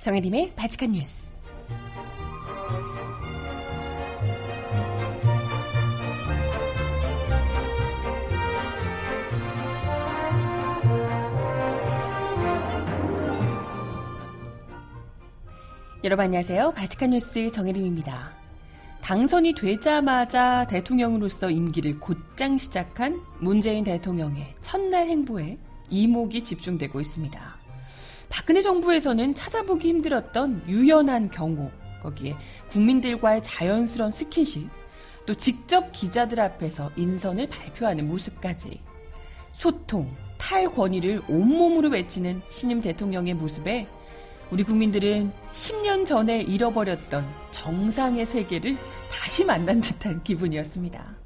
정혜림의 바칙한 뉴스. 여러분 안녕하세요. 바칙한 뉴스 정혜림입니다. 당선이 되자마자 대통령으로서 임기를 곧장 시작한 문재인 대통령의 첫날 행보에 이목이 집중되고 있습니다. 박근혜 정부에서는 찾아보기 힘들었던 유연한 경호, 거기에 국민들과의 자연스러운 스킨십, 또 직접 기자들 앞에서 인선을 발표하는 모습까지 소통, 탈권위를 온몸으로 외치는 신임 대통령의 모습에 우리 국민들은 10년 전에 잃어버렸던 정상의 세계를 다시 만난 듯한 기분이었습니다.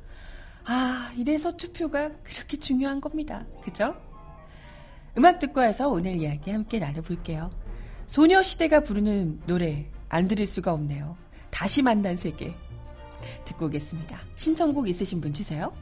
아, 이래서 투표가 그렇게 중요한 겁니다. 그죠? 음악 듣고 와서 오늘 이야기 함께 나눠볼게요. 소녀시대가 부르는 노래 안 들을 수가 없네요. 다시 만난 세계. 듣고 오겠습니다. 신청곡 있으신 분 주세요.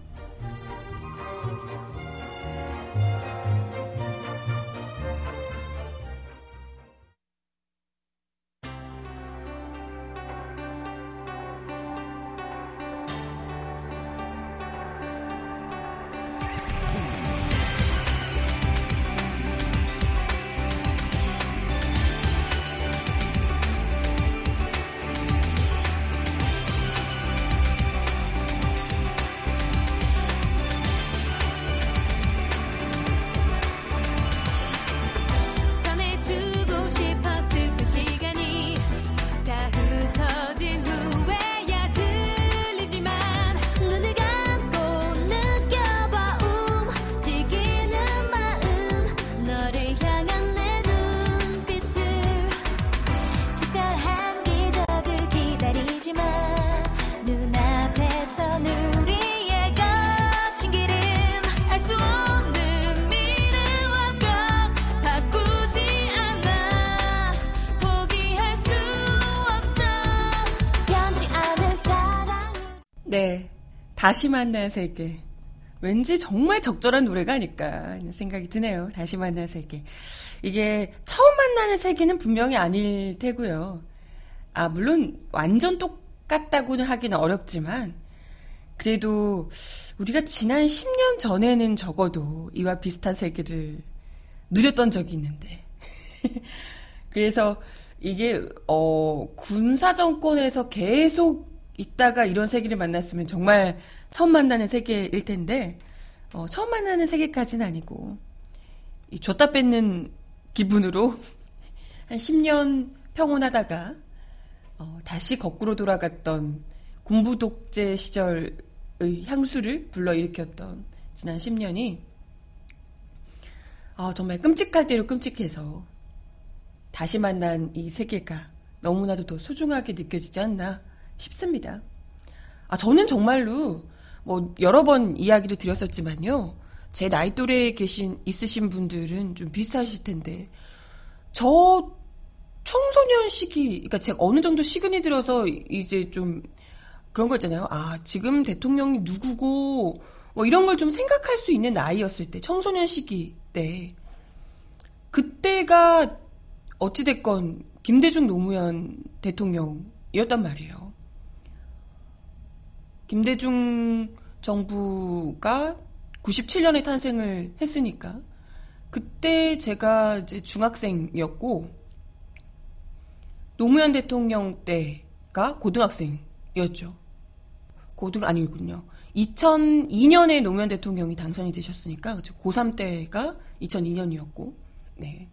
네. 다시 만난 세계. 왠지 정말 적절한 노래가 아닐까 하는 생각이 드네요. 다시 만난 세계. 이게 처음 만나는 세계는 분명히 아닐 테고요. 아, 물론 완전 똑같다고는 하기는 어렵지만, 그래도 우리가 지난 10년 전에는 적어도 이와 비슷한 세계를 누렸던 적이 있는데. 그래서 이게, 어, 군사 정권에서 계속 있다가 이런 세계를 만났으면 정말 처음 만나는 세계일 텐데 어, 처음 만나는 세계까지는 아니고 이 줬다 뺏는 기분으로 한 10년 평온하다가 어, 다시 거꾸로 돌아갔던 군부 독재 시절의 향수를 불러일으켰던 지난 10년이 아, 정말 끔찍할 대로 끔찍해서 다시 만난 이 세계가 너무나도 더 소중하게 느껴지지 않나 싶습니다. 아, 저는 정말로 뭐 여러 번 이야기를 드렸었지만요. 제 나이 또래에 계신 있으신 분들은 좀 비슷하실 텐데 저 청소년 시기 그러니까 제가 어느 정도 시근이 들어서 이제 좀 그런 거 있잖아요. 아, 지금 대통령이 누구고 뭐 이런 걸 좀 생각할 수 있는 나이였을 때 청소년 시기 때 그때가 어찌 됐건 김대중 노무현 대통령이었단 말이에요. 김대중 정부가 97년에 탄생을 했으니까 그때 제가 이제 중학생이었고 노무현 대통령 때가 고등학생이었죠. 고등 아니군요. 2002년에 노무현 대통령이 당선이 되셨으니까 그렇죠. 고3 때가 2002년이었고 네.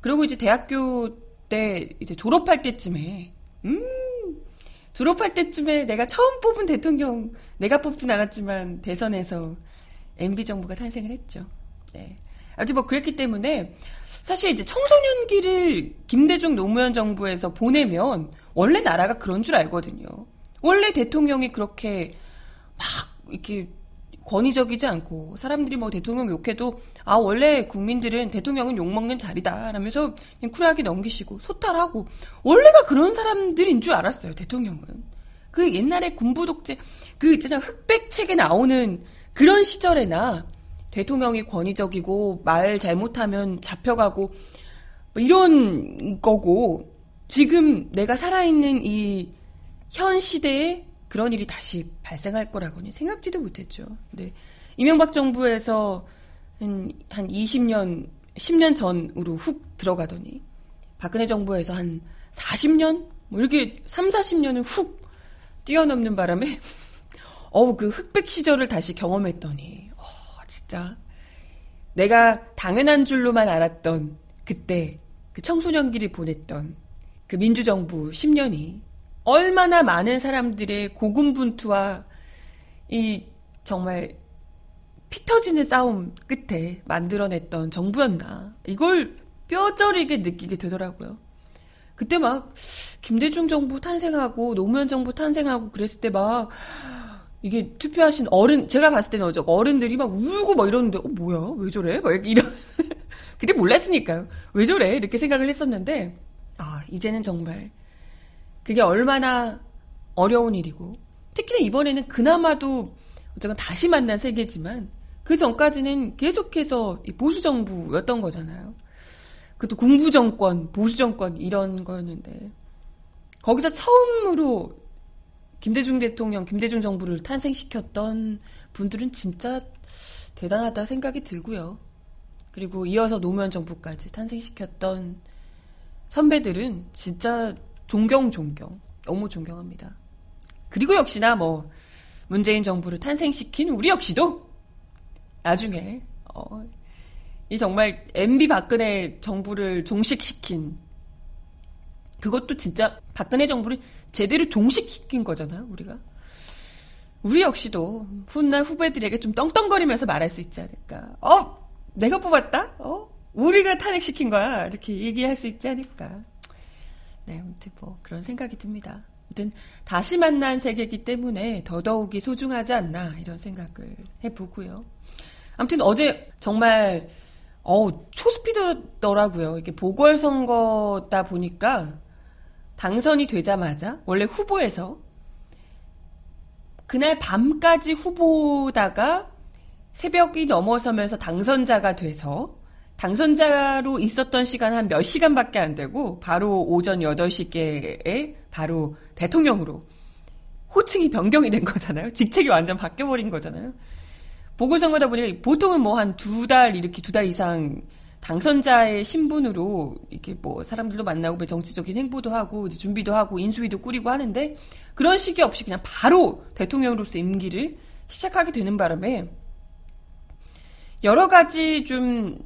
그리고 이제 대학교 때 이제 졸업할 때쯤에 음 졸업할 때쯤에 내가 처음 뽑은 대통령, 내가 뽑진 않았지만 대선에서 MB 정부가 탄생을 했죠. 네. 아무튼 뭐 그랬기 때문에 사실 이제 청소년기를 김대중 노무현 정부에서 보내면 원래 나라가 그런 줄 알거든요. 원래 대통령이 그렇게 막 이렇게 권위적이지 않고 사람들이 뭐 대통령 욕해도 아 원래 국민들은 대통령은 욕 먹는 자리다 라면서 그냥 쿨하게 넘기시고 소탈하고 원래가 그런 사람들인 줄 알았어요 대통령은. 그 옛날에 군부 독재 그 있잖아 흑백 책에 나오는 그런 시절에나 대통령이 권위적이고 말 잘못하면 잡혀가고 뭐 이런 거고 지금 내가 살아있는 이 현 시대에 그런 일이 다시 발생할 거라고는 생각지도 못했죠. 근데 이명박 정부에서 한, 한 20년, 10년 전으로 훅 들어가더니 박근혜 정부에서 한 40년? 뭐 이렇게 3, 40년을 훅 뛰어넘는 바람에 어우, 그 흑백 시절을 다시 경험했더니, 어, 진짜. 내가 당연한 줄로만 알았던 그때, 그 청소년기를 보냈던 그 민주정부 10년이 얼마나 많은 사람들의 고군분투와 이 정말 피 터지는 싸움 끝에 만들어냈던 정부였나. 이걸 뼈저리게 느끼게 되더라고요. 그때 막 김대중 정부 탄생하고 노무현 정부 탄생하고 그랬을 때 막 이게 투표하신 어른 제가 봤을 때는 어저 어른들이 막 울고 막 이러는데 어 뭐야 왜 저래 막 이런 그때 몰랐으니까요 왜 저래 이렇게 생각을 했었는데 아 이제는 정말 그게 얼마나 어려운 일이고 특히나 이번에는 그나마도 어쨌건 다시 만난 세계지만 그 전까지는 계속해서 보수 정부였던 거잖아요. 그것도 군부 정권, 보수 정권 이런 거였는데 거기서 처음으로 김대중 대통령, 김대중 정부를 탄생시켰던 분들은 진짜 대단하다 생각이 들고요. 그리고 이어서 노무현 정부까지 탄생시켰던 선배들은 진짜 존경, 존경. 너무 존경합니다. 그리고 역시나 뭐, 문재인 정부를 탄생시킨 우리 역시도 나중에, 어, 이 정말 MB 박근혜 정부를 종식시킨 그것도 진짜 박근혜 정부를 제대로 종식시킨 거잖아요, 우리가. 우리 역시도 훗날 후배들에게 좀 떵떵거리면서 말할 수 있지 않을까. 어, 내가 뽑았다? 어, 우리가 탄핵시킨 거야. 이렇게 얘기할 수 있지 않을까. 네, 아무튼 뭐 그런 생각이 듭니다. 아무튼 다시 만난 세계이기 때문에 더더욱이 소중하지 않나 이런 생각을 해보고요. 아무튼 어제 정말 어우 초스피드더라고요. 이게 보궐선거다 보니까 당선이 되자마자 원래 후보에서 그날 밤까지 후보다가 새벽이 넘어서면서 당선자가 돼서 당선자로 있었던 시간 한 몇 시간밖에 안 되고 바로 오전 8시께에 바로 대통령으로 호칭이 변경이 된 거잖아요. 직책이 완전 바뀌어버린 거잖아요. 보궐선거다 보니 보통은 뭐 한 두 달 이렇게 두 달 이상 당선자의 신분으로 이렇게 뭐 사람들도 만나고 뭐 정치적인 행보도 하고 이제 준비도 하고 인수위도 꾸리고 하는데 그런 시기 없이 그냥 바로 대통령으로서 임기를 시작하게 되는 바람에 여러 가지 좀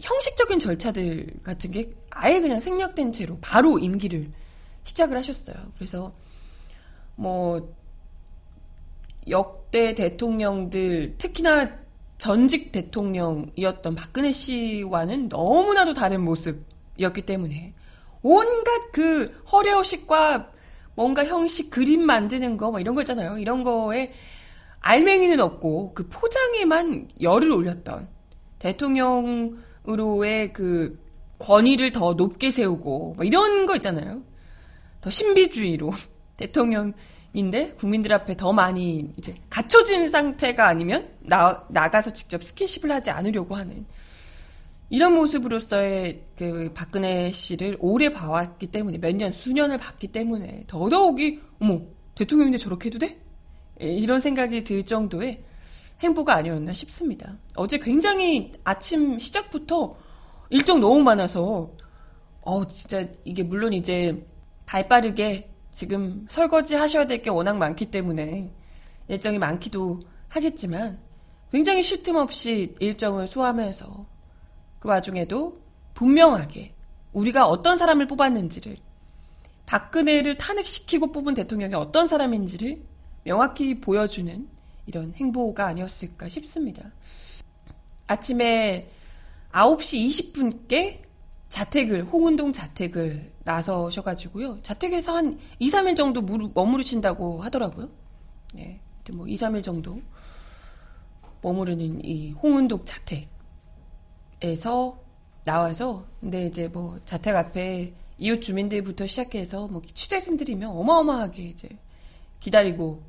형식적인 절차들 같은 게 아예 그냥 생략된 채로 바로 임기를 시작을 하셨어요. 그래서 뭐 역대 대통령들 특히나 전직 대통령이었던 박근혜 씨와는 너무나도 다른 모습이었기 때문에 온갖 그 허례허식과 뭔가 형식 그림 만드는 거 뭐 이런 거 있잖아요. 이런 거에 알맹이는 없고 그 포장에만 열을 올렸던 대통령 으로의 그 권위를 더 높게 세우고 뭐 이런 거 있잖아요. 더 신비주의로 대통령 인데 국민들 앞에 더 많이 이제 갖춰진 상태가 아니면 나, 나가서 직접 스킨십을 하지 않으려고 하는 이런 모습으로서의 그 박근혜 씨를 오래 봐왔기 때문에 몇 년, 수년을 봤기 때문에 더더욱이 어머 대통령인데 저렇게 해도 돼? 예, 이런 생각이 들 정도의 행보가 아니었나 싶습니다. 어제 굉장히 아침 시작부터 일정 너무 많아서 어 진짜 이게 물론 이제 발 빠르게 지금 설거지 하셔야 될 게 워낙 많기 때문에 일정이 많기도 하겠지만 굉장히 쉴 틈 없이 일정을 소화하면서 그 와중에도 분명하게 우리가 어떤 사람을 뽑았는지를 박근혜를 탄핵시키고 뽑은 대통령이 어떤 사람인지를 명확히 보여주는 이런 행보가 아니었을까 싶습니다. 아침에 9시 20분께 자택을, 홍은동 자택을 나서셔가지고요. 자택에서 한 2, 3일 정도 머무르신다고 하더라고요. 네. 뭐 2, 3일 정도 머무르는 이 홍은동 자택에서 나와서 근데 이제 뭐 자택 앞에 이웃 주민들부터 시작해서 뭐 취재진들이면 어마어마하게 이제 기다리고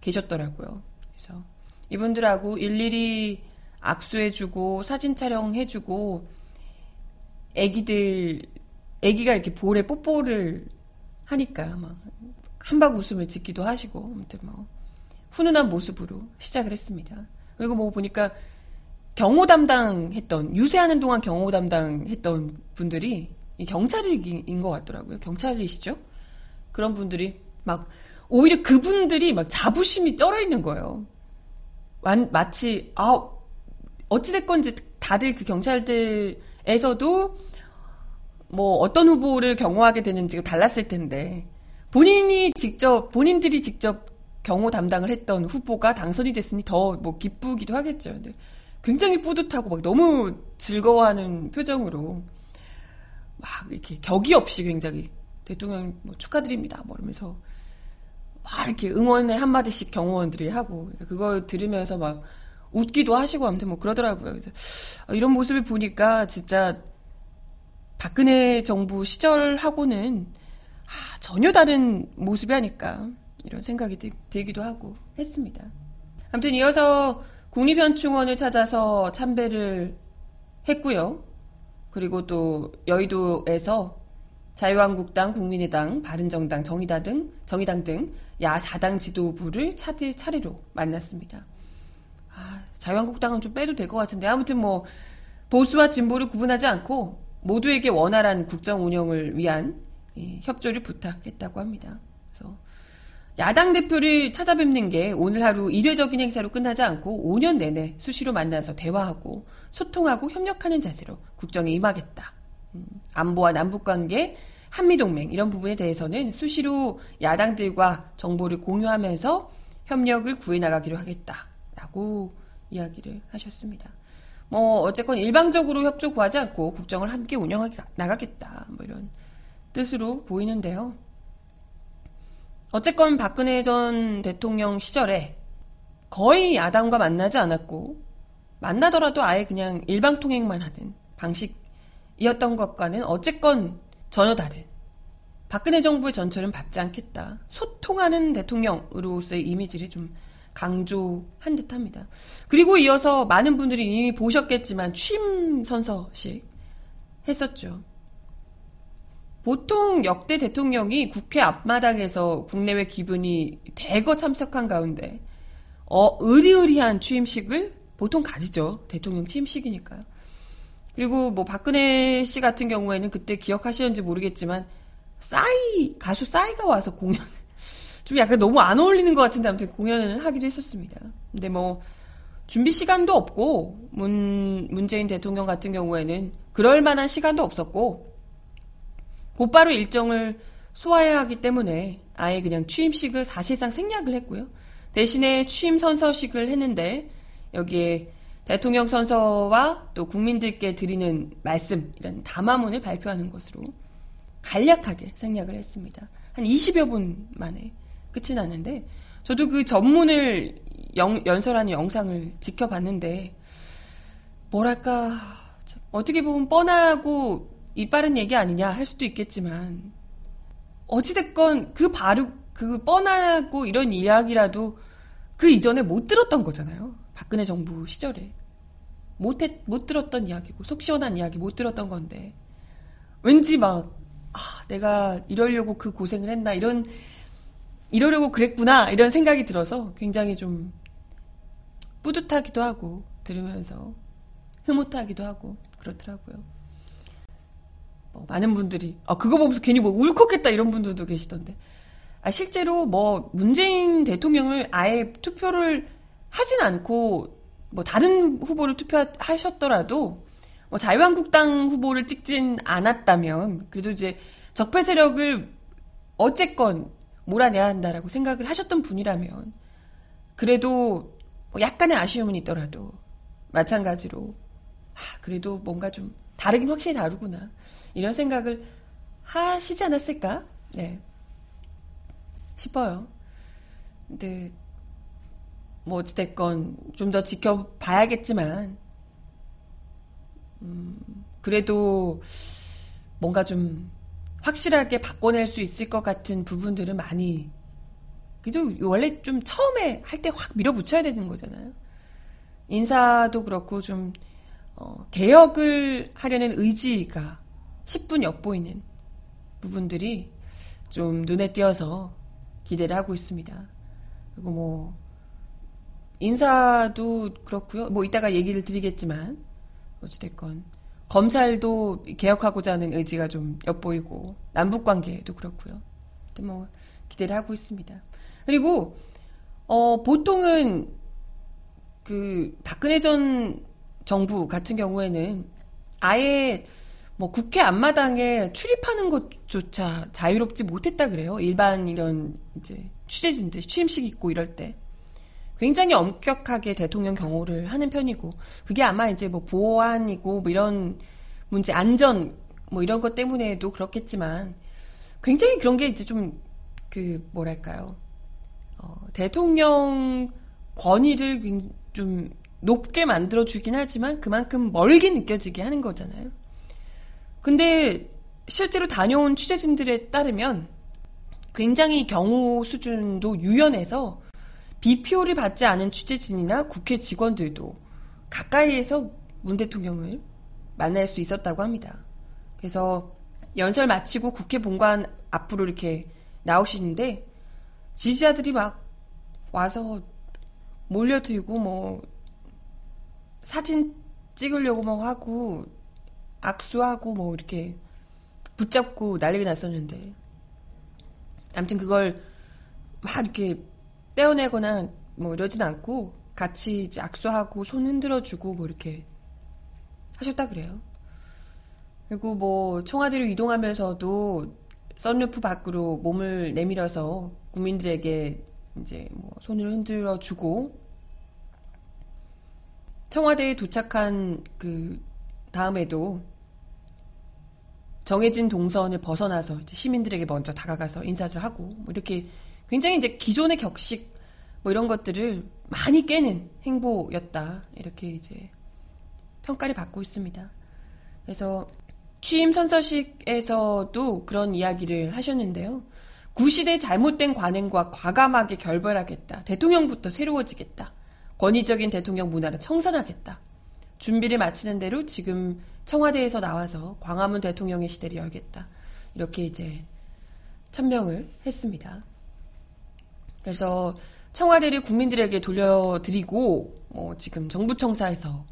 계셨더라고요. 그래서 이분들하고 일일이 악수해주고 사진 촬영해주고 애기들, 애기가 이렇게 볼에 뽀뽀를 하니까 막 한박 웃음을 짓기도 하시고, 아무튼 뭐, 훈훈한 모습으로 시작을 했습니다. 그리고 뭐 보니까 경호 담당했던, 유세하는 동안 경호 담당했던 분들이 경찰인 것 같더라고요. 경찰이시죠? 그런 분들이 막, 오히려 그분들이 막 자부심이 쩔어 있는 거예요. 완, 마치, 아, 어찌됐건지 다들 그 경찰들에서도 뭐 어떤 후보를 경호하게 되는지가 달랐을 텐데 본인이 직접 본인들이 직접 경호 담당을 했던 후보가 당선이 됐으니 더 뭐 기쁘기도 하겠죠. 근데 굉장히 뿌듯하고 막 너무 즐거워하는 표정으로 막 이렇게 격이 없이 굉장히 대통령 뭐 축하드립니다. 뭐 이러면서 막 이렇게 응원의 한마디씩 경호원들이 하고 그걸 들으면서 막 웃기도 하시고 아무튼 뭐 그러더라고요. 그래서 이런 모습을 보니까 진짜 박근혜 정부 시절하고는 아, 전혀 다른 모습이 아닐까 이런 생각이 들, 기도 하고 했습니다. 아무튼 이어서 국립현충원을 찾아서 참배를 했고요. 그리고 또 여의도에서 자유한국당, 국민의당, 바른정당, 정의당 등 정의당 등 야4당 지도부를 차례, 차례로 만났습니다. 아, 자유한국당은 좀 빼도 될 것 같은데 아무튼 뭐 보수와 진보를 구분하지 않고 모두에게 원활한 국정 운영을 위한 협조를 부탁했다고 합니다. 그래서 야당 대표를 찾아뵙는 게 오늘 하루 일회적인 행사로 끝나지 않고 5년 내내 수시로 만나서 대화하고 소통하고 협력하는 자세로 국정에 임하겠다. 음, 안보와 남북관계, 한미동맹 이런 부분에 대해서는 수시로 야당들과 정보를 공유하면서 협력을 구해 나가기로 하겠다라고 이야기를 하셨습니다. 뭐 어쨌건 일방적으로 협조 구하지 않고 국정을 함께 운영하게 나가겠다 뭐 이런 뜻으로 보이는데요. 어쨌건 박근혜 전 대통령 시절에 거의 야당과 만나지 않았고 만나더라도 아예 그냥 일방 통행만 하는 방식이었던 것과는 어쨌건 전혀 다른 박근혜 정부의 전철은 밟지 않겠다. 소통하는 대통령으로서의 이미지를 좀 강조한 듯 합니다. 그리고 이어서 많은 분들이 이미 보셨겠지만 취임 선서식 했었죠. 보통 역대 대통령이 국회 앞마당에서 국내외 기분이 대거 참석한 가운데 어, 의리의리한 취임식을 보통 가지죠. 대통령 취임식이니까요. 그리고 뭐 박근혜 씨 같은 경우에는 그때 기억하시는지 모르겠지만 싸이 가수 싸이가 와서 공연 좀 약간 너무 안 어울리는 것 같은데 아무튼 공연을 하기도 했었습니다. 근데 뭐 준비 시간도 없고 문 문재인 대통령 같은 경우에는 그럴 만한 시간도 없었고 곧바로 일정을 소화해야 하기 때문에 아예 그냥 취임식을 사실상 생략을 했고요. 대신에 취임 선서식을 했는데 여기에 대통령 선서와 또 국민들께 드리는 말씀 이런 담화문을 발표하는 것으로 간략하게 생략을 했습니다. 한 20여 분 만에 끝이 나는데 저도 그 전문을 영, 연설하는 영상을 지켜봤는데 뭐랄까 어떻게 보면 뻔하고 이 빠른 얘기 아니냐 할 수도 있겠지만 어찌됐건 그 바로 그 뻔하고 이런 이야기라도 그 이전에 못 들었던 거잖아요. 박근혜 정부 시절에 못, 해, 못 들었던 이야기고 속 시원한 이야기 못 들었던 건데 왠지 막 아, 내가 이러려고 그 고생을 했나 이런 이러려고 그랬구나 이런 생각이 들어서 굉장히 좀 뿌듯하기도 하고 들으면서 흐뭇하기도 하고 그렇더라고요. 뭐 많은 분들이 아 그거 보면서 괜히 뭐 울컥했다 이런 분들도 계시던데 아 실제로 뭐 문재인 대통령을 아예 투표를 하진 않고 뭐 다른 후보를 투표하셨더라도 뭐 자유한국당 후보를 찍진 않았다면 그래도 이제 적폐 세력을 어쨌건 몰아내야 한다라고 생각을 하셨던 분이라면 그래도 뭐 약간의 아쉬움은 있더라도 마찬가지로 아, 그래도 뭔가 좀 다르긴 확실히 다르구나 이런 생각을 하시지 않았을까? 네 싶어요. 근데 뭐 어찌됐건 좀 더 지켜봐야겠지만 음, 그래도 뭔가 좀 확실하게 바꿔낼 수 있을 것 같은 부분들은 많이 그래도 원래 좀 처음에 할 때 확 밀어붙여야 되는 거잖아요. 인사도 그렇고 좀 어, 개혁을 하려는 의지가 10분 엿보이는 부분들이 좀 눈에 띄어서 기대를 하고 있습니다. 그리고 뭐 인사도 그렇고요. 뭐 이따가 얘기를 드리겠지만 어찌됐건 검찰도 개혁하고자 하는 의지가 좀 엿보이고 남북 관계도 그렇고요. 뭐 기대를 하고 있습니다. 그리고 어 보통은 그 박근혜 전 정부 같은 경우에는 아예 뭐 국회 앞마당에 출입하는 것조차 자유롭지 못했다 그래요. 일반 이런 이제 취재진들 취임식 있고 이럴 때 굉장히 엄격하게 대통령 경호를 하는 편이고 그게 아마 이제 뭐 보안이고 뭐 이런 문제 안전 뭐 이런 것 때문에도 그렇겠지만 굉장히 그런 게 이제 좀 그 뭐랄까요 어, 대통령 권위를 좀 높게 만들어 주긴 하지만 그만큼 멀게 느껴지게 하는 거잖아요. 근데 실제로 다녀온 취재진들에 따르면 굉장히 경호 수준도 유연해서 비표를 받지 않은 취재진이나 국회 직원들도 가까이에서 문 대통령을 만날 수 있었다고 합니다. 그래서 연설 마치고 국회 본관 앞으로 이렇게 나오시는데 지지자들이 막 와서 몰려들고 뭐 사진 찍으려고 막 하고 악수하고 뭐 이렇게 붙잡고 난리가 났었는데 아무튼 그걸 막 이렇게 떼어내거나 뭐 이러진 않고 같이 이제 악수하고 손 흔들어주고 뭐 이렇게 하셨다 그래요. 그리고 뭐 청와대로 이동하면서도 썬루프 밖으로 몸을 내밀어서 국민들에게 이제 뭐 손을 흔들어 주고 청와대에 도착한 그 다음에도 정해진 동선을 벗어나서 시민들에게 먼저 다가가서 인사를 하고 뭐 이렇게 굉장히 이제 기존의 격식 뭐 이런 것들을 많이 깨는 행보였다 이렇게 이제 평가를 받고 있습니다. 그래서 취임 선서식에서도 그런 이야기를 하셨는데요. 구시대 잘못된 관행과 과감하게 결별하겠다. 대통령부터 새로워지겠다. 권위적인 대통령 문화를 청산하겠다. 준비를 마치는 대로 지금 청와대에서 나와서 광화문 대통령의 시대를 열겠다. 이렇게 이제 천명을 했습니다. 그래서 청와대를 국민들에게 돌려드리고 뭐 지금 정부 청사에서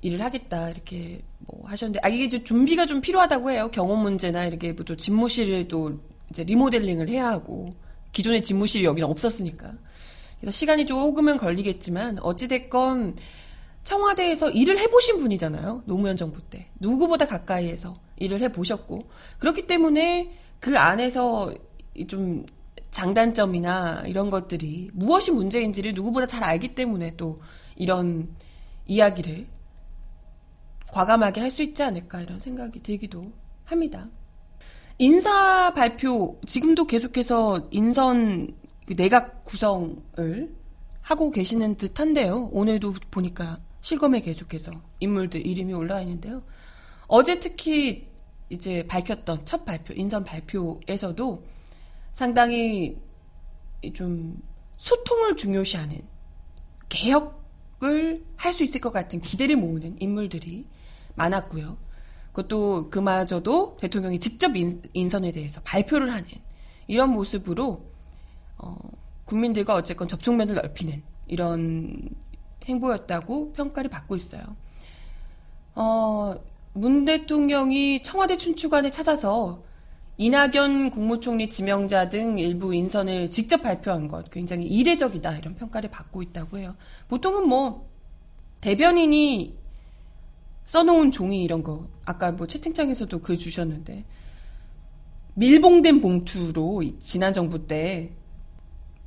일을 하겠다 이렇게 뭐 하셨는데 아 이게 이제 준비가 좀 필요하다고 해요. 경호 문제나 이렇게 뭐 또 집무실을 또 이제 리모델링을 해야 하고 기존의 집무실이 여기는 없었으니까 그래서 시간이 조금은 걸리겠지만 어찌됐건 청와대에서 일을 해보신 분이잖아요. 노무현 정부 때. 누구보다 가까이에서 일을 해보셨고. 그렇기 때문에 그 안에서 좀 장단점이나 이런 것들이 무엇이 문제인지를 누구보다 잘 알기 때문에 또 이런 이야기를 과감하게 할 수 있지 않을까 이런 생각이 들기도 합니다. 인사 발표, 지금도 계속해서 인선 그 내각 구성을 하고 계시는 듯 한데요. 오늘도 보니까 실검에 계속해서 인물들 이름이 올라와 있는데요. 어제 특히 이제 밝혔던 첫 발표, 인선 발표에서도 상당히 좀 소통을 중요시하는 개혁을 할 수 있을 것 같은 기대를 모으는 인물들이 많았고요. 그것도 그마저도 대통령이 직접 인, 선에 대해서 발표를 하는 이런 모습으로 어, 국민들과 어쨌건 접촉면을 넓히는 이런 행보였다고 평가를 받고 있어요. 어, 문 대통령이 청와대 춘추관에 찾아서 이낙연 국무총리 지명자 등 일부 인선을 직접 발표한 것 굉장히 이례적이다 이런 평가를 받고 있다고 해요. 보통은 뭐 대변인이 써놓은 종이 이런 거 아까 뭐 채팅창에서도 글 주셨는데 밀봉된 봉투로 지난 정부 때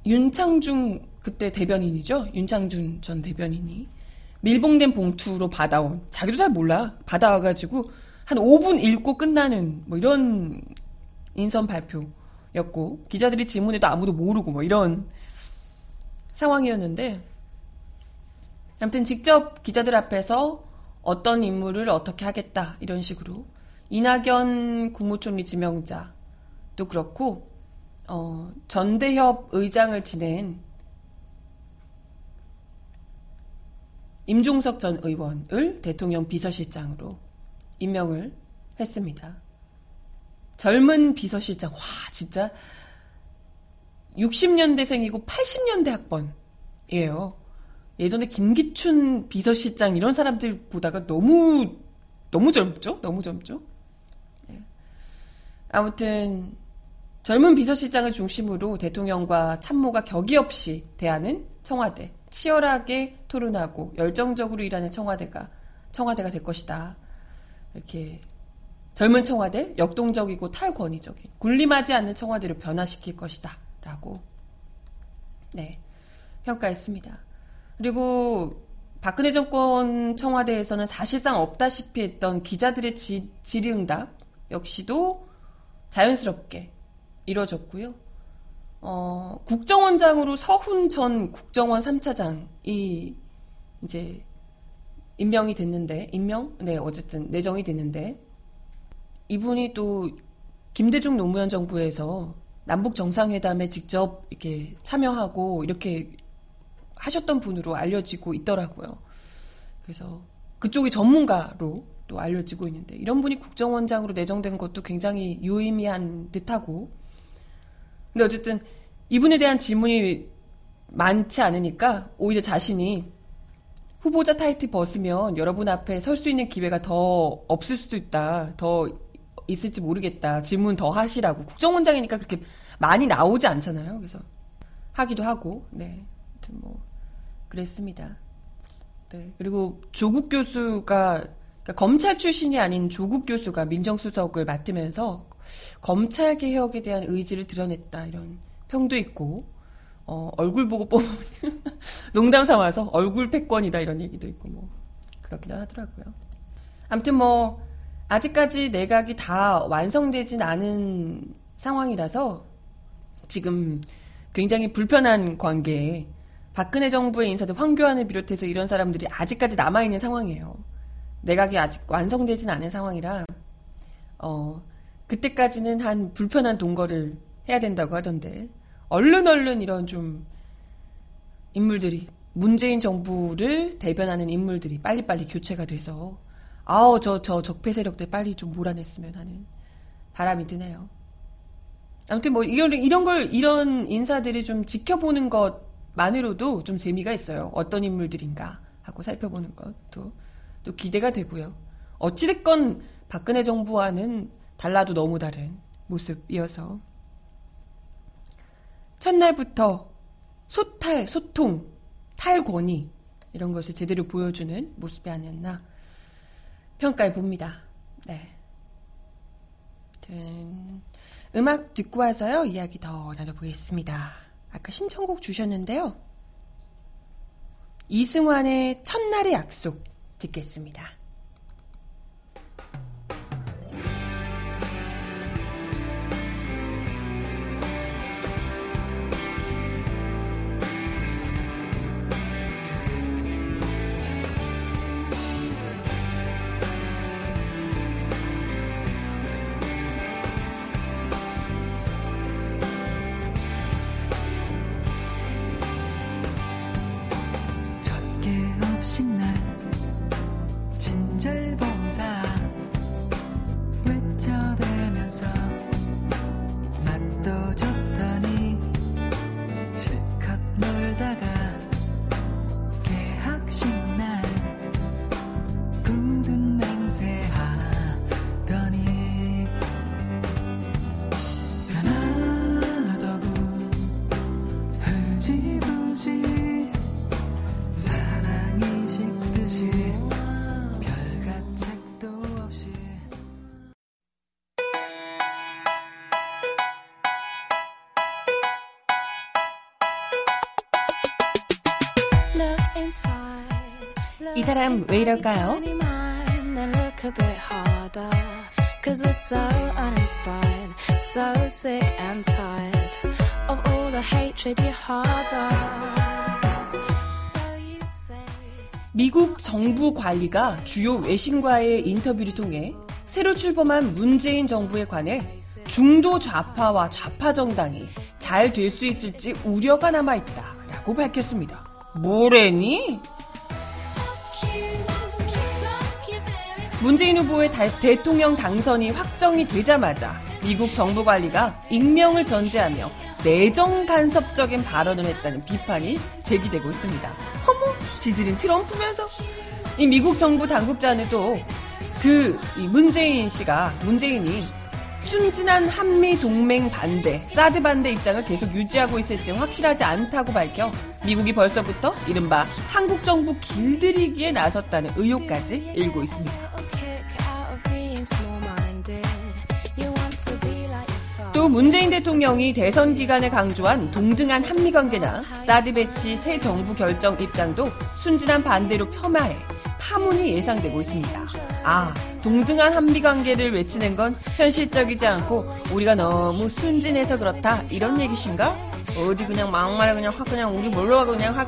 윤창중 그때 대변인이죠. 윤창준 전 대변인이 밀봉된 봉투로 받아온 자기도 잘 몰라 받아와가지고 한 5분 읽고 끝나는 뭐 이런 인선 발표였고 기자들이 질문해도 아무도 모르고 뭐 이런 상황이었는데 아무튼 직접 기자들 앞에서 어떤 임무를 어떻게 하겠다 이런 식으로 이낙연 국무총리 지명자도 그렇고 어, 전대협 의장을 지낸 임종석 전 의원을 대통령 비서실장으로 임명을 했습니다. 젊은 비서실장, 와, 진짜 60년대생이고 80년대 학번이에요. 예전에 김기춘 비서실장 이런 사람들 보다가 너무, 너무 젊죠? 너무 젊죠? 네. 아무튼, 젊은 비서실장을 중심으로 대통령과 참모가 격이 없이 대하는 청와대, 치열하게 토론하고 열정적으로 일하는 청와대가, 청와대가 될 것이다. 이렇게 젊은 청와대, 역동적이고 탈권위적인, 군림하지 않는 청와대로 변화시킬 것이다. 라고, 네, 평가했습니다. 그리고 박근혜 정권 청와대에서는 사실상 없다시피 했던 기자들의 지, 질의응답 역시도 자연스럽게 이루어졌고요. 어, 국정원장으로 서훈 전 국정원 3차장이 이제 임명이 됐는데, 임명? 네, 어쨌든 내정이 됐는데, 이분이 또 김대중 노무현 정부에서 남북 정상회담에 직접 이렇게 참여하고 이렇게 하셨던 분으로 알려지고 있더라고요. 그래서 그쪽이 전문가로 또 알려지고 있는데 이런 분이 국정원장으로 내정된 것도 굉장히 유의미한 듯하고 근데 어쨌든 이분에 대한 질문이 많지 않으니까 오히려 자신이 후보자 타이틀 벗으면 여러분 앞에 설 수 있는 기회가 더 없을 수도 있다. 더 있을지 모르겠다. 질문 더 하시라고. 국정원장이니까 그렇게 많이 나오지 않잖아요. 그래서 하기도 하고, 네. 아무튼 뭐, 그랬습니다. 네. 그리고 조국 교수가, 그러니까 검찰 출신이 아닌 조국 교수가 민정수석을 맡으면서 검찰 개혁에 대한 의지를 드러냈다. 이런 평도 있고, 어, 얼굴 보고 뽑으면, 농담 삼아서 얼굴 패권이다. 이런 얘기도 있고, 뭐, 그렇기도 하더라고요. 아무튼 뭐, 아직까지 내각이 다 완성되진 않은 상황이라서 지금 굉장히 불편한 관계에 박근혜 정부의 인사들 황교안을 비롯해서 이런 사람들이 아직까지 남아있는 상황이에요. 내각이 아직 완성되진 않은 상황이라, 어, 그때까지는 한 불편한 동거를 해야 된다고 하던데, 얼른 얼른 이런 좀 인물들이, 문재인 정부를 대변하는 인물들이 빨리빨리 교체가 돼서 아우 저 저 적폐 세력들 빨리 좀 몰아냈으면 하는 바람이 드네요. 아무튼 뭐 이런 이런 걸 이런 인사들을 좀 지켜보는 것만으로도 좀 재미가 있어요. 어떤 인물들인가 하고 살펴보는 것도 또 기대가 되고요. 어찌됐건 박근혜 정부와는 달라도 너무 다른 모습이어서 첫날부터 소탈, 소통, 탈권위 이런 것을 제대로 보여주는 모습이 아니었나 평가해 봅니다. 네. 음악 듣고 와서요, 이야기 더 나눠보겠습니다. 아까 신청곡 주셨는데요. 이승환의 첫날의 약속 듣겠습니다. 이 사람 왜 이럴까요? Cause we're so uninspired, so sick and tired of all the hatred you harbor. 미국 정부 관리가 주요 외신과의 인터뷰를 통해 새로 출범한 문재인 정부에 관해 중도 좌파와 좌파 정당이 잘 될 수 있을지 우려가 남아있다 라고 밝혔습니다. 뭐래니? 문재인 후보의 다, 대통령 당선이 확정이 되자마자 미국 정부 관리가 익명을 전제하며 내정 간섭적인 발언을 했다는 비판이 제기되고 있습니다. 어머, 지들인 트럼프면서 이 미국 정부 당국자는 또그 문재인 씨가 문재인이 순진한 한미 동맹 반대, 사드 반대 입장을 계속 유지하고 있을지 확실하지 않다고 밝혀 미국이 벌써부터 이른바 한국 정부 길들이기에 나섰다는 의혹까지 일고 있습니다. 또 문재인 대통령이 대선 기간에 강조한 동등한 한미 관계나 사드 배치 새 정부 결정 입장도 순진한 반대로 폄하해 파문이 예상되고 있습니다. 아, 동등한 한미 관계를 외치는 건 현실적이지 않고 우리가 너무 순진해서 그렇다 이런 얘기신가? 어디 그냥 막말에 그냥 확 그냥 우리 뭘로 하고 그냥 확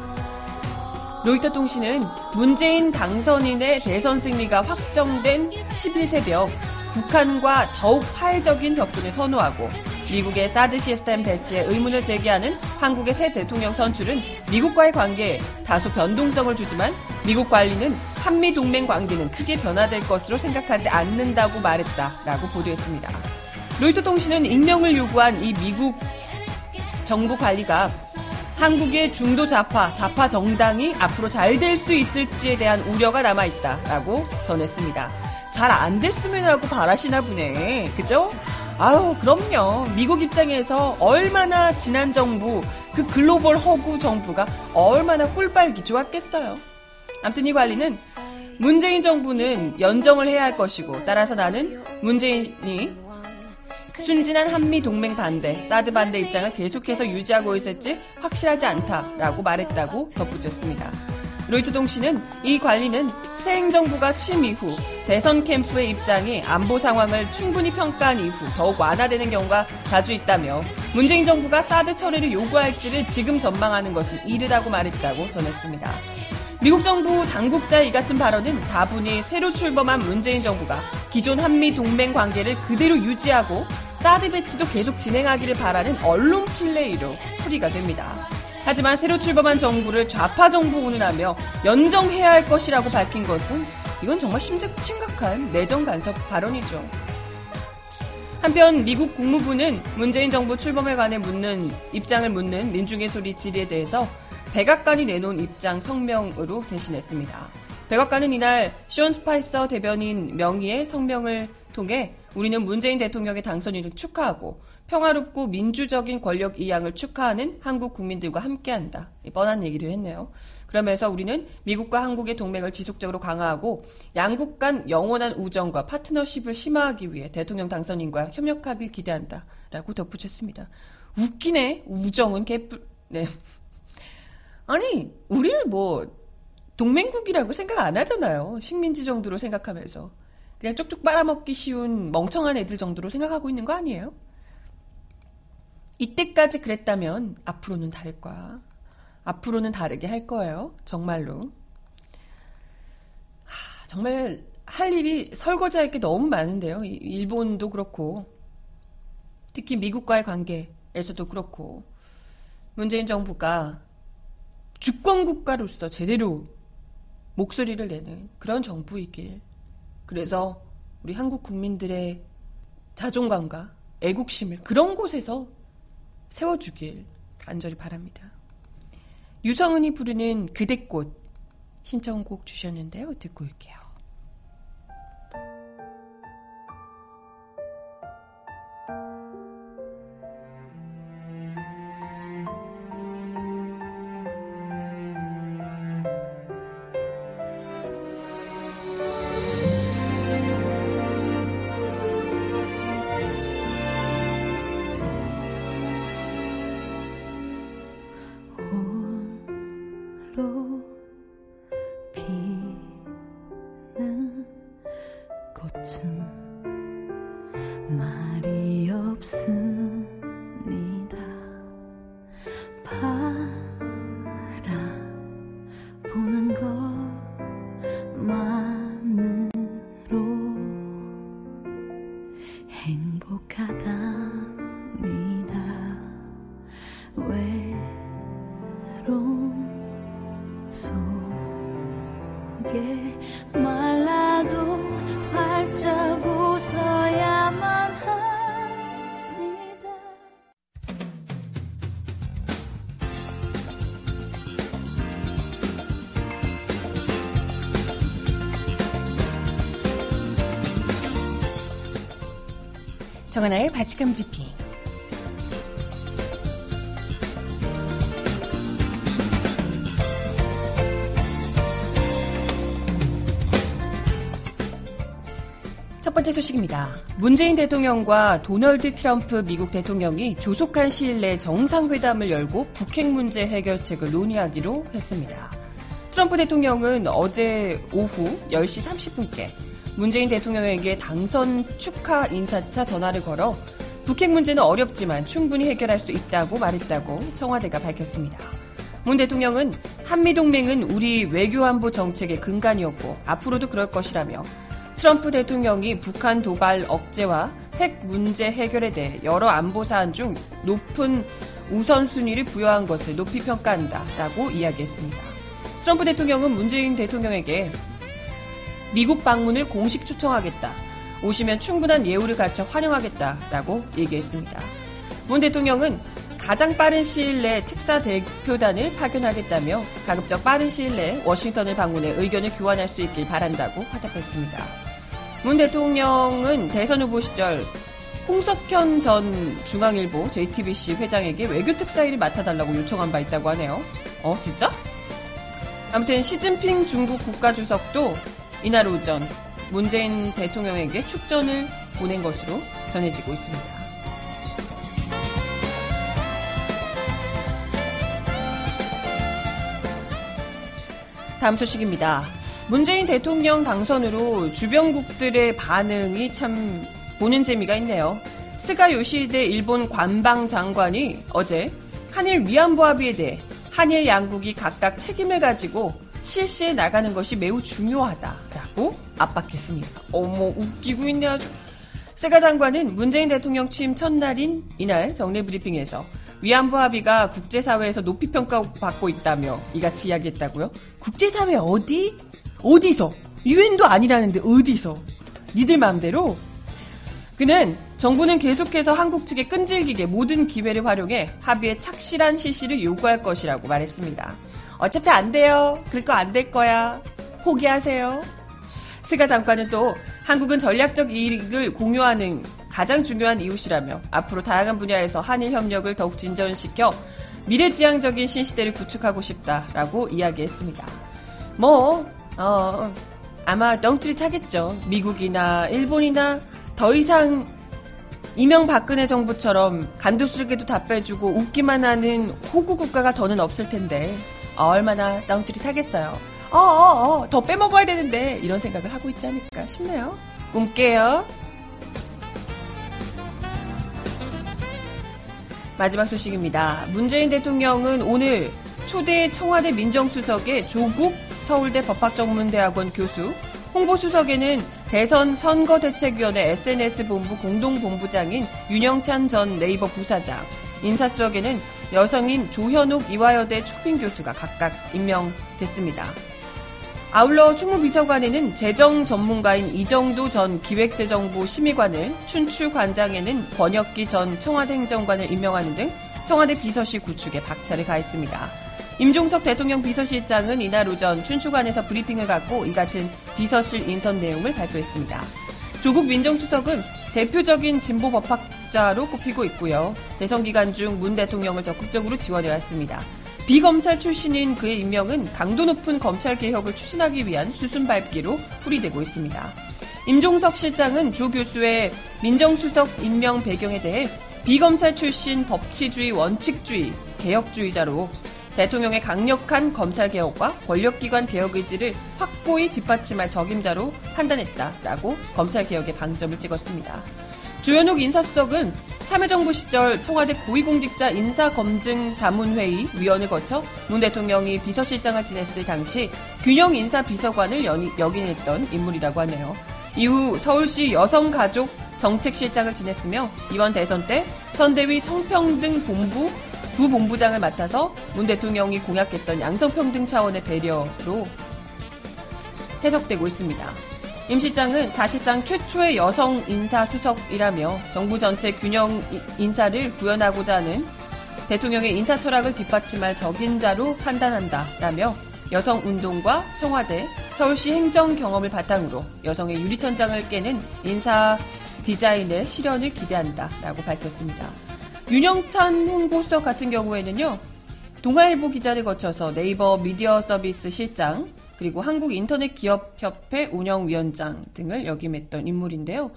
로이터 통신은 문재인 당선인의 대선 승리가 확정된 10일 새벽 북한과 더욱 화해적인 접근을 선호하고 미국의 사드 시스템 배치에 의문을 제기하는 한국의 새 대통령 선출은 미국과의 관계에 다소 변동성을 주지만 미국 관리는 한미 동맹 관계는 크게 변화될 것으로 생각하지 않는다고 말했다라고 보도했습니다. 로이터 통신은 익명을 요구한 이 미국 정부 관리가 한국의 중도 좌파, 좌파 정당이 앞으로 잘 될 수 있을지에 대한 우려가 남아있다라고 전했습니다. 잘 안 됐으면 하고 바라시나 보네. 그죠? 아유, 그럼요. 미국 입장에서 얼마나 지난 정부, 그 글로벌 허구 정부가 얼마나 꿀빨기 좋았겠어요. 아무튼 이 관리는 문재인 정부는 연정을 해야 할 것이고 따라서 나는 문재인이 순진한 한미 동맹 반대, 사드 반대 입장을 계속해서 유지하고 있을지 확실하지 않다라고 말했다고 덧붙였습니다. 로이터 통신은 이 관리는 새 행정부가 취임 이후 대선 캠프의 입장이 안보 상황을 충분히 평가한 이후 더욱 완화되는 경우가 자주 있다며 문재인 정부가 사드 처리를 요구할지를 지금 전망하는 것은 이르다고 말했다고 전했습니다. 미국 정부 당국자의 이 같은 발언은 다분히 새로 출범한 문재인 정부가 기존 한미 동맹 관계를 그대로 유지하고 사드 배치도 계속 진행하기를 바라는 언론 플레이로 풀이가 됩니다. 하지만 새로 출범한 정부를 좌파 정부 운운하며 연정해야 할 것이라고 밝힌 것은 이건 정말 심각한 내정 간섭 발언이죠. 한편 미국 국무부는 문재인 정부 출범에 관해 묻는 입장을 묻는 민중의 소리 질의에 대해서 백악관이 내놓은 입장 성명으로 대신했습니다. 백악관은 이날 쇼온 스파이서 대변인 명의의 성명을 통해 우리는 문재인 대통령의 당선인을 축하하고 평화롭고 민주적인 권력 이양을 축하하는 한국 국민들과 함께한다. 뻔한 얘기를 했네요. 그러면서 우리는 미국과 한국의 동맹을 지속적으로 강화하고 양국 간 영원한 우정과 파트너십을 심화하기 위해 대통령 당선인과 협력하길 기대한다. 라고 덧붙였습니다. 웃기네. 우정은 개뿔, 네. 아니, 우리를 뭐, 동맹국이라고 생각 안 하잖아요. 식민지 정도로 생각하면서. 그냥 쪽쪽 빨아먹기 쉬운 멍청한 애들 정도로 생각하고 있는 거 아니에요? 이때까지 그랬다면 앞으로는 다를 거야. 앞으로는 다르게 할 거예요. 정말로. 하, 정말 할 일이 설거지 할 게 너무 많은데요. 일본도 그렇고 특히 미국과의 관계에서도 그렇고 문재인 정부가 주권 국가로서 제대로 목소리를 내는 그런 정부이길. 그래서 우리 한국 국민들의 자존감과 애국심을 그런 곳에서 세워주길 간절히 바랍니다. 유성은이 부르는 그대꽃 신청곡 주셨는데요. 듣고 올게요. 말 브리핑. 첫 번째 소식입니다. 문재인 대통령과 도널드 트럼프 미국 대통령이 조속한 시일 내 정상회담을 열고 북핵 문제 해결책을 논의하기로 했습니다. 트럼프 대통령은 어제 오후 10시 30분께 문재인 대통령에게 당선 축하 인사차 전화를 걸어 북핵 문제는 어렵지만 충분히 해결할 수 있다고 말했다고 청와대가 밝혔습니다. 문 대통령은 한미동맹은 우리 외교안보 정책의 근간이었고 앞으로도 그럴 것이라며 트럼프 대통령이 북한 도발 억제와 핵 문제 해결에 대해 여러 안보 사안 중 높은 우선순위를 부여한 것을 높이 평가한다 라고 이야기했습니다. 트럼프 대통령은 문재인 대통령에게 미국 방문을 공식 초청하겠다. 오시면 충분한 예우를 갖춰 환영하겠다라고 얘기했습니다. 문 대통령은 가장 빠른 시일 내 특사 대표단을 파견하겠다며 가급적 빠른 시일 내에 워싱턴을 방문해 의견을 교환할 수 있길 바란다고 화답했습니다. 문 대통령은 대선 후보 시절 홍석현 전 중앙일보 JTBC 회장에게 외교 특사 일을 맡아달라고 요청한 바 있다고 하네요. 어, 진짜? 아무튼 시진핑 중국 국가주석도 이날 오전 문재인 대통령에게 축전을 보낸 것으로 전해지고 있습니다. 다음 소식입니다. 문재인 대통령 당선으로 주변국들의 반응이 참 보는 재미가 있네요. 스가 요시히데 일본 관방 장관이 어제 한일 위안부 합의에 대해 한일 양국이 각각 책임을 가지고 실시해 나가는 것이 매우 중요하다라고 압박했습니다. 어머 웃기고 있네 아주. 세가 장관은 문재인 대통령 취임 첫날인 이날 정례 브리핑에서 위안부 합의가 국제사회에서 높이 평가받고 있다며 이같이 이야기했다고요? 국제사회 어디? 어디서? 유엔도 아니라는데 어디서? 니들 마음대로? 그는 정부는 계속해서 한국 측에 끈질기게 모든 기회를 활용해 합의의 착실한 실시를 요구할 것이라고 말했습니다. 어차피 안 돼요. 그럴 거 안 될 거야. 포기하세요. 스가 장관은 또 한국은 전략적 이익을 공유하는 가장 중요한 이웃이라며 앞으로 다양한 분야에서 한일 협력을 더욱 진전시켜 미래지향적인 신시대를 구축하고 싶다라고 이야기했습니다. 뭐, 어, 아마 떵뚜리 타겠죠. 미국이나 일본이나 더 이상 이명박근혜 정부처럼 간도스럽게도 답해주고 웃기만 하는 호구 국가가 더는 없을 텐데 얼마나 떵뚜리 타겠어요. 어, 어, 어, 더 빼먹어야 되는데 이런 생각을 하고 있지 않을까 싶네요. 꿈깨요. 마지막 소식입니다. 문재인 대통령은 오늘 초대 청와대 민정수석의 조국 서울대 법학전문대학원 교수, 홍보수석에는 대선 선거대책위원회 SNS본부 공동본부장인 윤영찬 전 네이버 부사장, 인사수석에는 여성인 조현옥 이화여대 초빙 교수가 각각 임명됐습니다. 아울러 충무비서관에는 재정 전문가인 이정도 전 기획재정부 심의관을, 춘추 관장에는 권혁기 전 청와대 행정관을 임명하는 등 청와대 비서실 구축에 박차를 가했습니다. 임종석 대통령 비서실장은 이날 오전 춘추관에서 브리핑을 갖고 이 같은 비서실 인선 내용을 발표했습니다. 조국 민정수석은 대표적인 진보 법학 자로 꼽히고 있고요. 대선 기간 중 문 대통령을 적극적으로 지원해왔습니다. 비검찰 출신인 그의 임명은 강도 높은 검찰 개혁을 추진하기 위한 수순 밟기로 풀이되고 있습니다. 임종석 실장은 조 교수의 민정수석 임명 배경에 대해 비검찰 출신 법치주의 원칙주의 개혁주의자로 대통령의 강력한 검찰 개혁과 권력기관 개혁 의지를 확고히 뒷받침할 적임자로 판단했다라고 검찰 개혁의 방점을 찍었습니다. 조현욱 인사수석은 참여정부 시절 청와대 고위공직자 인사검증자문회의 위원을 거쳐 문 대통령이 비서실장을 지냈을 당시 균형 인사비서관을 역임했던 인물이라고 하네요. 이후 서울시 여성가족 정책실장을 지냈으며 이번 대선 때 선대위 성평등 본부 부본부장을 맡아서 문 대통령이 공약했던 양성평등 차원의 배려로 해석되고 있습니다. 임 실장은 사실상 최초의 여성 인사 수석이라며 정부 전체 균형 인사를 구현하고자 하는 대통령의 인사 철학을 뒷받침할 적임자로 판단한다라며 여성 운동과 청와대, 서울시 행정 경험을 바탕으로 여성의 유리천장을 깨는 인사 디자인의 실현을 기대한다라고 밝혔습니다. 윤영찬 홍보수석 같은 경우에는요. 동아일보 기자를 거쳐서 네이버 미디어 서비스 실장 그리고 한국인터넷기업협회 운영위원장 등을 역임했던 인물인데요.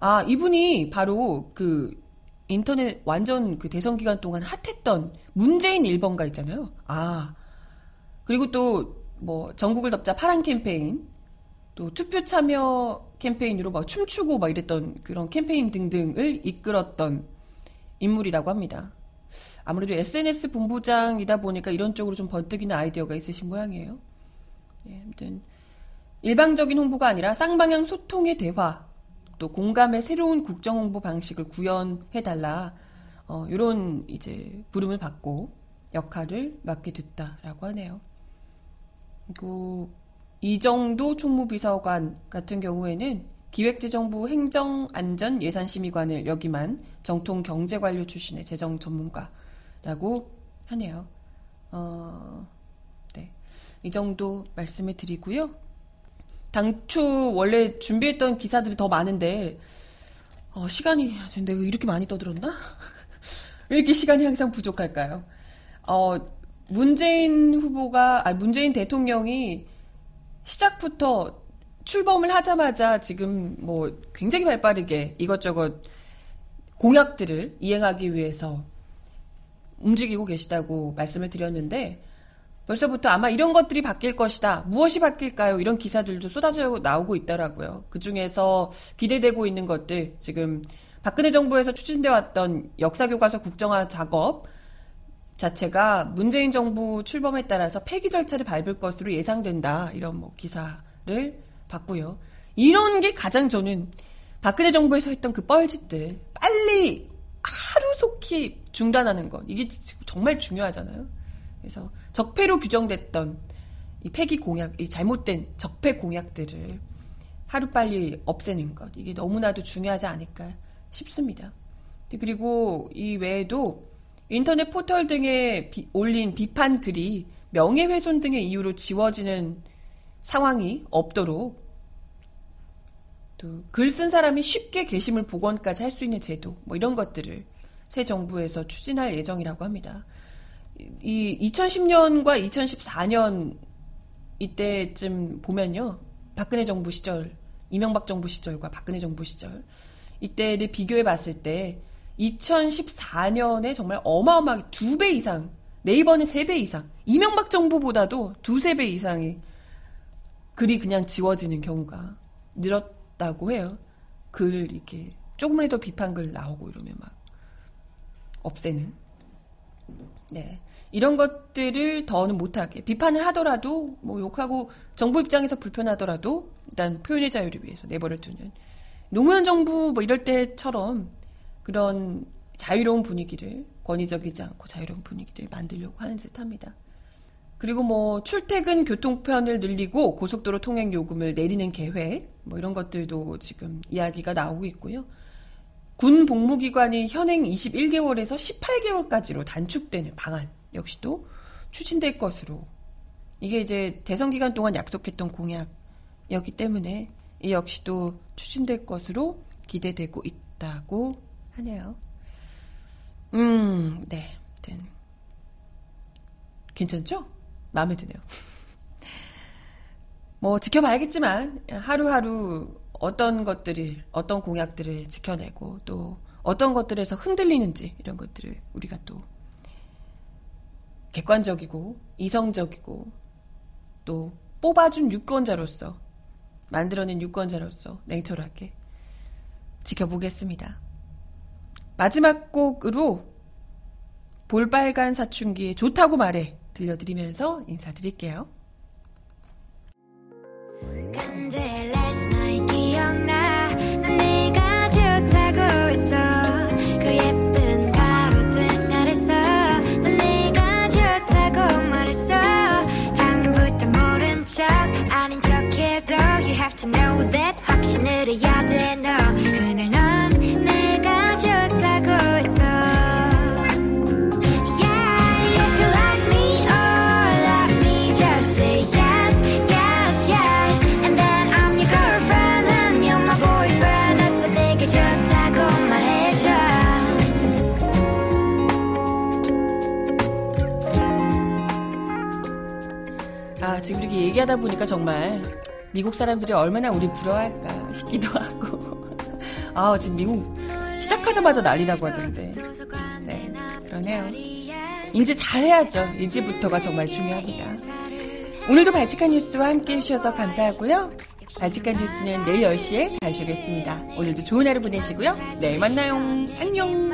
아 이분이 바로 그 인터넷 완전 그 대선 기간 동안 핫했던 문재인 1번가 있잖아요. 아 그리고 또 뭐 전국을 덮자 파란 캠페인 또 투표 참여 캠페인으로 막 춤추고 막 이랬던 그런 캠페인 등등을 이끌었던 인물이라고 합니다. 아무래도 SNS 본부장이다 보니까 이런 쪽으로 좀 번뜩이는 아이디어가 있으신 모양이에요. 네, 아무튼 일방적인 홍보가 아니라 쌍방향 소통의 대화, 또 공감의 새로운 국정 홍보 방식을 구현해 달라. 어, 이런 이제 부름을 받고 역할을 맡게 됐다라고 하네요. 그리고 이정도 총무비서관 같은 경우에는 기획재정부 행정안전예산심의관을 역임한 정통 경제관료 출신의 재정 전문가라고 하네요. 어, 네. 이 정도 말씀을 드리고요. 당초 원래 준비했던 기사들이 더 많은데, 어, 시간이, 내가 이렇게 많이 떠들었나? 왜 이렇게 시간이 항상 부족할까요? 어, 문재인 후보가, 아, 문재인 대통령이 시작부터 출범을 하자마자 지금 뭐 굉장히 발빠르게 이것저것 공약들을 이행하기 위해서 움직이고 계시다고 말씀을 드렸는데 벌써부터 아마 이런 것들이 바뀔 것이다. 무엇이 바뀔까요? 이런 기사들도 쏟아져 나오고 있더라고요. 그 중에서 기대되고 있는 것들, 지금 박근혜 정부에서 추진되어 왔던 역사교과서 국정화 작업 자체가 문재인 정부 출범에 따라서 폐기 절차를 밟을 것으로 예상된다. 이런 뭐 기사를 봤고요. 이런 게 가장 저는 박근혜 정부에서 했던 그 뻘짓들 빨리 하루속히 중단하는 것 이게 정말 중요하잖아요. 그래서 적폐로 규정됐던 이 폐기 공약, 이 잘못된 적폐 공약들을 하루빨리 없애는 것 이게 너무나도 중요하지 않을까 싶습니다. 그리고 이 외에도 인터넷 포털 등에 비, 올린 비판 글이 명예훼손 등의 이유로 지워지는 상황이 없도록 글쓴 사람이 쉽게 게시물 복원까지 할 수 있는 제도 뭐 이런 것들을 새 정부에서 추진할 예정이라고 합니다. 이 2010년과 2014년 이때쯤 보면요. 박근혜 정부 시절, 이명박 정부 시절과 박근혜 정부 시절 이때를 비교해 봤을 때 2014년에 정말 어마어마하게 두 배 이상, 네이버는 세 배 이상, 이명박 정부보다도 두세 배 이상의 글이 그냥 지워지는 경우가 늘었다고 해요. 글 이렇게 조금이라도 비판글 나오고 이러면 막 없애는. 네. 이런 것들을 더는 못하게 비판을 하더라도 뭐 욕하고 정부 입장에서 불편하더라도 일단 표현의 자유를 위해서 내버려 두는 노무현 정부 뭐 이럴 때처럼 그런 자유로운 분위기를 권위적이지 않고 자유로운 분위기를 만들려고 하는 듯합니다. 그리고 뭐 출퇴근 교통편을 늘리고 고속도로 통행 요금을 내리는 계획 뭐 이런 것들도 지금 이야기가 나오고 있고요. 군 복무기관이 현행 21개월에서 18개월까지로 단축되는 방안 역시도 추진될 것으로 이게 이제 대선 기간 동안 약속했던 공약이었기 때문에 이 역시도 추진될 것으로 기대되고 있다고 하네요. 음, 네. 괜찮죠? 마음에 드네요. 뭐 지켜봐야겠지만 하루하루 어떤 것들을 어떤 공약들을 지켜내고 또 어떤 것들에서 흔들리는지 이런 것들을 우리가 또 객관적이고 이성적이고 또 뽑아준 유권자로서 만들어낸 유권자로서 냉철하게 지켜보겠습니다. 마지막 곡으로 볼빨간 사춘기의 좋다고 말해 들려드리면서 인사드릴게요. 얘기하다 보니까 정말 미국 사람들이 얼마나 우리 부러워할까 싶기도 하고. 아, 지금 미국 시작하자마자 난리라고 하던데. 네, 그러네요. 인지 잘해야죠. 인지부터가 정말 중요합니다. 오늘도 발칙한 뉴스와 함께 해주셔서 감사하고요. 발칙한 뉴스는 내일 10시에 다시 오겠습니다. 오늘도 좋은 하루 보내시고요. 내일 만나요. 안녕.